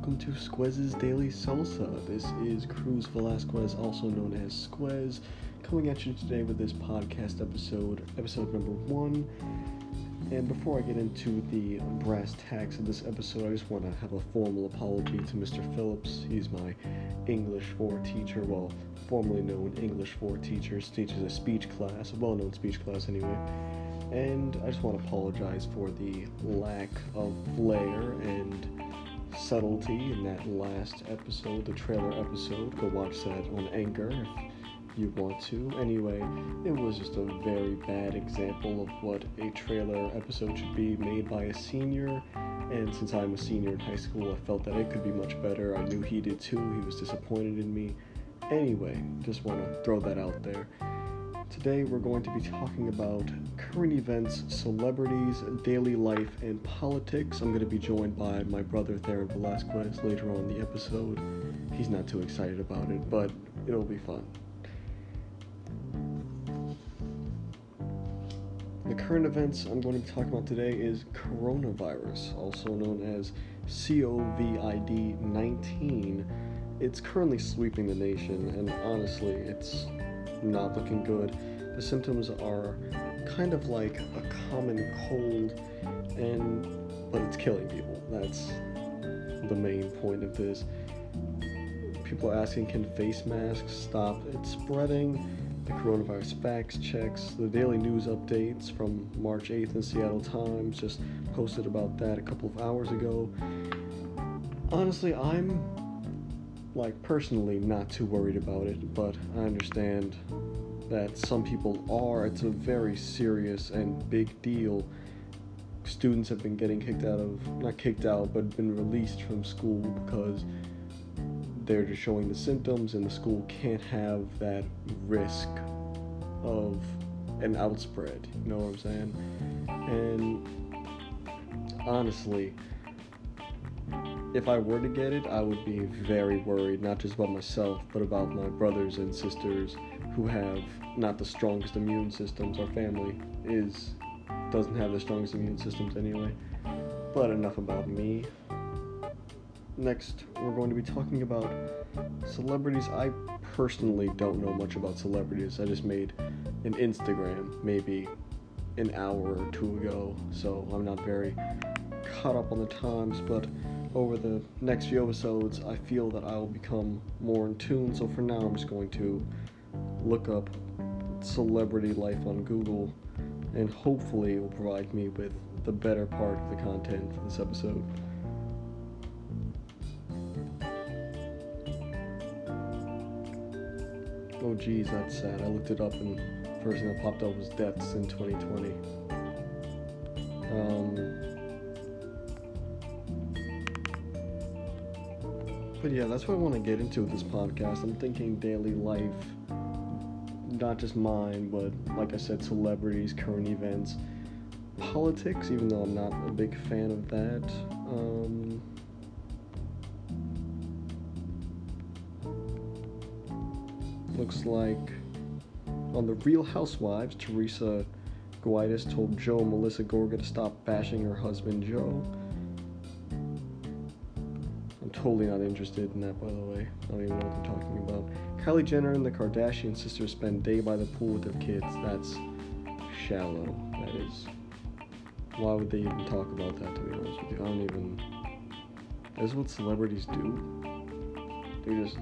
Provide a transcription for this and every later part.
welcome to Squez's Daily Salsa. This is Cruz Velasquez, also known as Squez, coming at you today with this podcast episode, episode number one. And before I get into the brass tacks of this episode, I just want to have a formal apology to Mr. Phillips. He's my English 4 teacher, well, formerly known English 4 teacher, teaches a speech class, a well known speech class anyway. And I just want to apologize for the lack of flair and subtlety in that last episode, the trailer episode. Go watch that on Anchor if you want to. Anyway, it was just a very bad example of what a trailer episode should be made by a senior. And since I'm a senior in high school, I felt that it could be much better. I knew he did too. He was disappointed in me. Anyway, just want to throw that out there. Today we're going to be talking about current events, celebrities, daily life, and politics. I'm going to be joined by my brother Theron Velasquez later on in the episode. He's not too excited about it, but it'll be fun. The current events I'm going to be talking about today is coronavirus, also known as COVID 19. It's currently sweeping the nation, and honestly, it's not looking good. The symptoms are kind of like a common cold, and but it's killing people. That's the main point of this. People are asking, can face masks stop it spreading? The coronavirus facts checks, the daily news updates from March 8th in Seattle Times just posted about that a couple of hours ago. Honestly, I'm like personally not too worried about it, but I understand that some people are. It's a very serious and big deal. Students have been getting kicked out of, not kicked out, but been released from school because they're just showing the symptoms, and the school can't have that risk of an outspread. You know what I'm saying? And honestly, if I were to get it, I would be very worried, not just about myself, but about my brothers and sisters who have not the strongest immune systems. Our family is doesn't have the strongest immune systems anyway. But enough about me. Next, we're going to be talking about celebrities. I personally don't know much about celebrities. I just made an Instagram maybe an hour or two ago, so I'm not very caught up on the times, but over the next few episodes, I feel that I will become more in tune. So for now, I'm just going to look up celebrity life on Google, and hopefully, it will provide me with the better part of the content for this episode. Oh, geez, that's sad. I looked it up, and the first thing that popped up was deaths in 2020. But yeah, that's what I want to get into with this podcast. I'm thinking daily life, not just mine, but like I said, celebrities, current events, politics, even though I'm not a big fan of that. Um, looks like on The Real Housewives, Teresa Giudice told Joe Melissa Gorga to stop bashing her husband Joe totally not interested in that, by the way. I don't even know what they're talking about. Kylie Jenner and the Kardashian sisters spend day by the pool with their kids. That's shallow. That is. Why would they even talk about that, to be honest with you? I don't even. That's what celebrities do. They just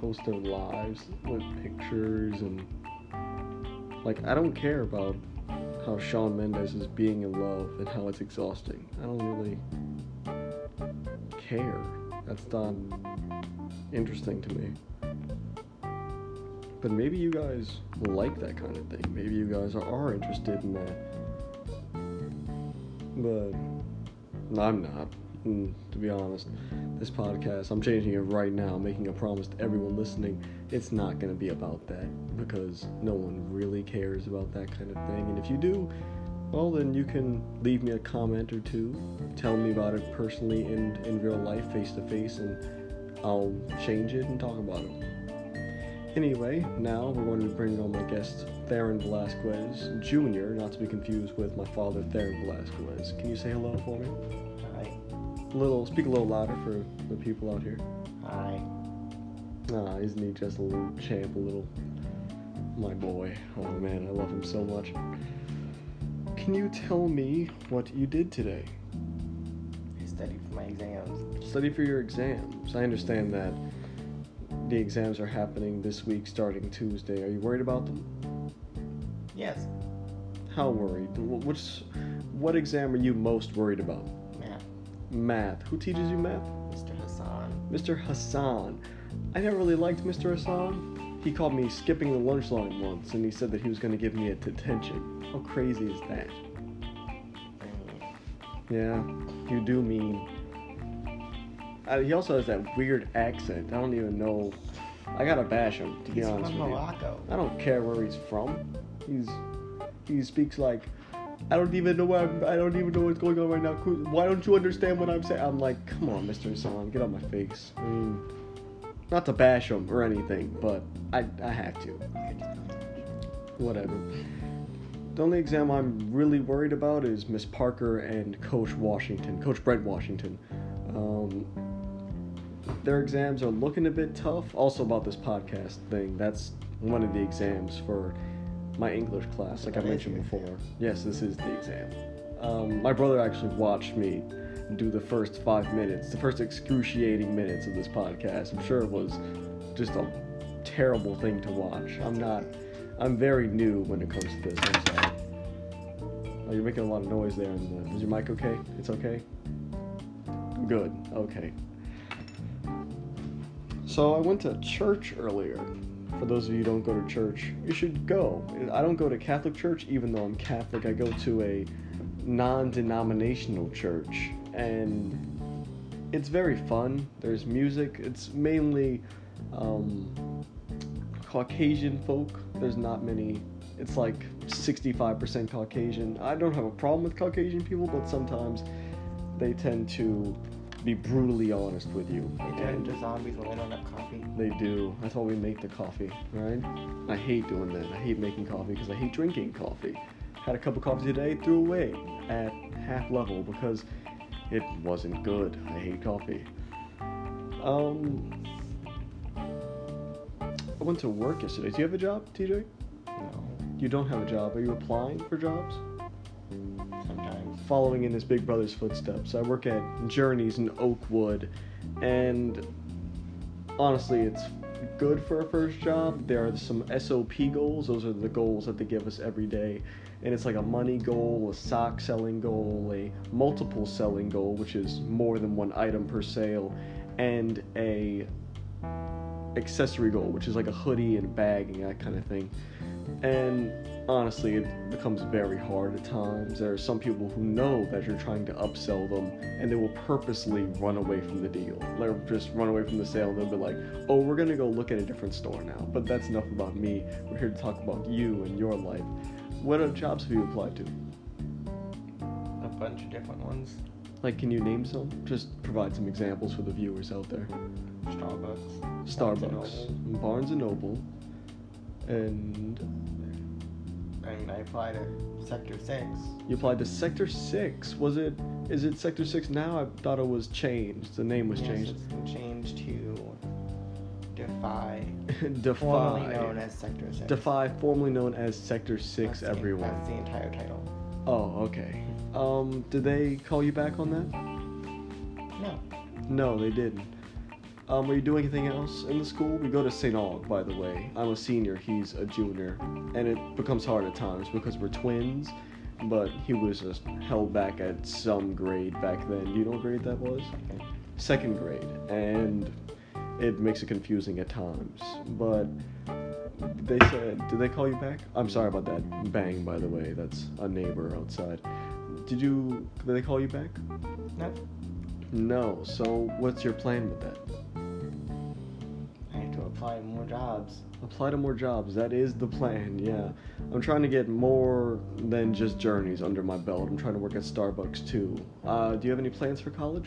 post their lives with pictures and. Like, I don't care about how Shawn Mendes is being in love and how it's exhausting. I don't really care. That's not interesting to me. But maybe you guys like that kind of thing. Maybe you guys are, interested in that. But I'm not. And to be honest, this podcast, I'm changing it right now, making a promise to everyone listening. It's not going to be about that because no one really cares about that kind of thing. And if you do, well, then you can leave me a comment or two, tell me about it personally in, in real life, face to face, and I'll change it and talk about it. Anyway, now we're going to bring on my guest, Theron Velasquez Jr., not to be confused with my father, Theron Velasquez. Can you say hello for me? Hi. A little, speak a little louder for the people out here. Hi. Ah, isn't he just a little champ, a little my boy? Oh man, I love him so much. Can you tell me what you did today? I studied for my exams. Study for your exams. I understand that the exams are happening this week, starting Tuesday. Are you worried about them? Yes. How worried? Wh- Which, what exam are you most worried about? Math. Math. Who teaches you math? Mr. Hassan. Mr. Hassan. I never really liked Mr. Hassan. He called me skipping the lunch line once, and he said that he was going to give me a detention. How crazy is that? Yeah, you do mean. Uh, he also has that weird accent. I don't even know. I gotta bash him to be he's honest with you. Morocco. I don't care where he's from. He's he speaks like I don't even know where I'm, I don't even know what's going on right now. Why don't you understand what I'm saying? I'm like, come on, Mr. Hassan, get out my face. I mean, not to bash him or anything, but I I have to. Whatever. The only exam I'm really worried about is Miss Parker and Coach Washington, Coach Brent Washington. Um, their exams are looking a bit tough. Also about this podcast thing, that's one of the exams for my English class, like I mentioned before. Yes, this is the exam. Um, my brother actually watched me do the first five minutes, the first excruciating minutes of this podcast. I'm sure it was just a terrible thing to watch. I'm not. I'm very new when it comes to this. I'm sorry. Oh, you're making a lot of noise there. And the, is your mic okay? It's okay. Good. Okay. So I went to church earlier. For those of you who don't go to church, you should go. I don't go to Catholic church, even though I'm Catholic. I go to a non-denominational church, and it's very fun. There's music. It's mainly um, Caucasian folk. There's not many. It's like 65% Caucasian. I don't have a problem with Caucasian people, but sometimes they tend to be brutally honest with you. They turn into zombies when they don't have coffee. They do. That's why we make the coffee, right? I hate doing that. I hate making coffee because I hate drinking coffee. Had a cup of coffee today, threw away at half level because it wasn't good. I hate coffee. Um, I went to work yesterday. Do you have a job, TJ? No. You don't have a job. Are you applying for jobs? Sometimes. following in his big brother's footsteps. I work at Journeys in Oakwood, and honestly, it's good for a first job. There are some SOP goals, those are the goals that they give us every day. And it's like a money goal, a sock selling goal, a multiple selling goal, which is more than one item per sale, and a accessory goal, which is like a hoodie and bag and that kind of thing. And honestly, it becomes very hard at times. There are some people who know that you're trying to upsell them, and they will purposely run away from the deal. Like just run away from the sale, and they'll be like, "Oh, we're gonna go look at a different store now." But that's enough about me. We're here to talk about you and your life. What other jobs have you applied to? A bunch of different ones. Like, can you name some? Just provide some examples for the viewers out there. Starbucks. Barnes and Starbucks, Noble. Barnes and Noble, and I mean, I applied to Sector 6. You applied to Sector Six. Was it? Is it Sector Six now? I thought it was changed. The name was yes, changed. It's been changed to Defy. Defy. Formerly known as Sector 6. Defy, formerly known as Sector Six. That's the- everyone. That's the entire title. Oh, okay. Um, did they call you back on that? No. No, they didn't. Um, are you doing anything else in the school? We go to St. Aug, by the way. I'm a senior, he's a junior. And it becomes hard at times because we're twins, but he was just held back at some grade back then. Do you know what grade that was? Second grade. And it makes it confusing at times. But they said, did they call you back? I'm sorry about that bang, by the way. That's a neighbor outside. Did you, did they call you back? No. No. So what's your plan with that? I have to apply to more jobs. Apply to more jobs. That is the plan, yeah. I'm trying to get more than just journeys under my belt. I'm trying to work at Starbucks too. Uh, do you have any plans for college?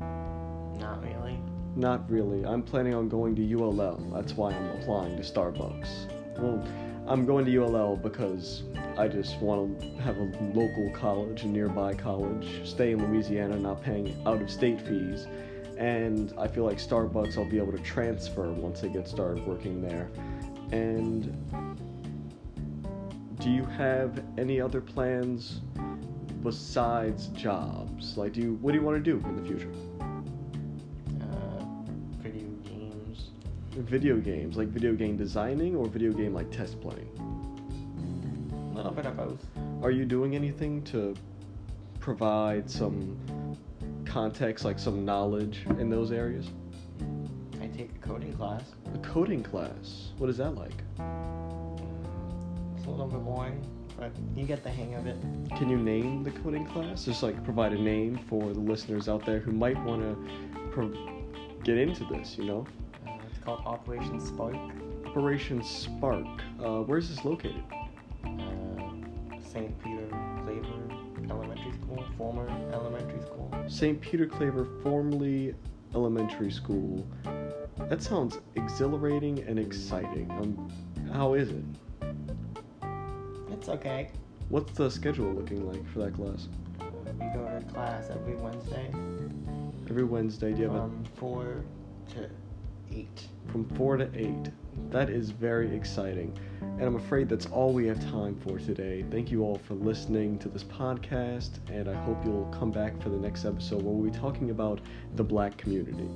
Not really. Not really. I'm planning on going to ULL. That's why I'm applying to Starbucks. Well, I'm going to ULL because I just want to have a local college, a nearby college, stay in Louisiana, not paying out of state fees. And I feel like Starbucks, I'll be able to transfer once I get started working there. And do you have any other plans besides jobs? Like, do you what do you want to do in the future? Uh, video games. Video games, like video game designing, or video game like test playing? A little bit of both. Are you doing anything to provide some context, like some knowledge in those areas? I take a coding class. A coding class. What is that like? It's a little bit boring, but you get the hang of it. Can you name the coding class? Just like provide a name for the listeners out there who might want to pro- get into this, you know? Uh, it's called Operation Spark. Operation Spark. Uh, where's this located? Uh, St. Peter Elementary School, former elementary school. St. Peter Claver, formerly elementary school. That sounds exhilarating and exciting. Um, how is it? It's okay. What's the schedule looking like for that class? We go to class every Wednesday Every Wednesday, do you have a from 4 to 8. from 4 to 8. That is very exciting. And I'm afraid that's all we have time for today. Thank you all for listening to this podcast, and I hope you'll come back for the next episode where we'll be talking about the black community.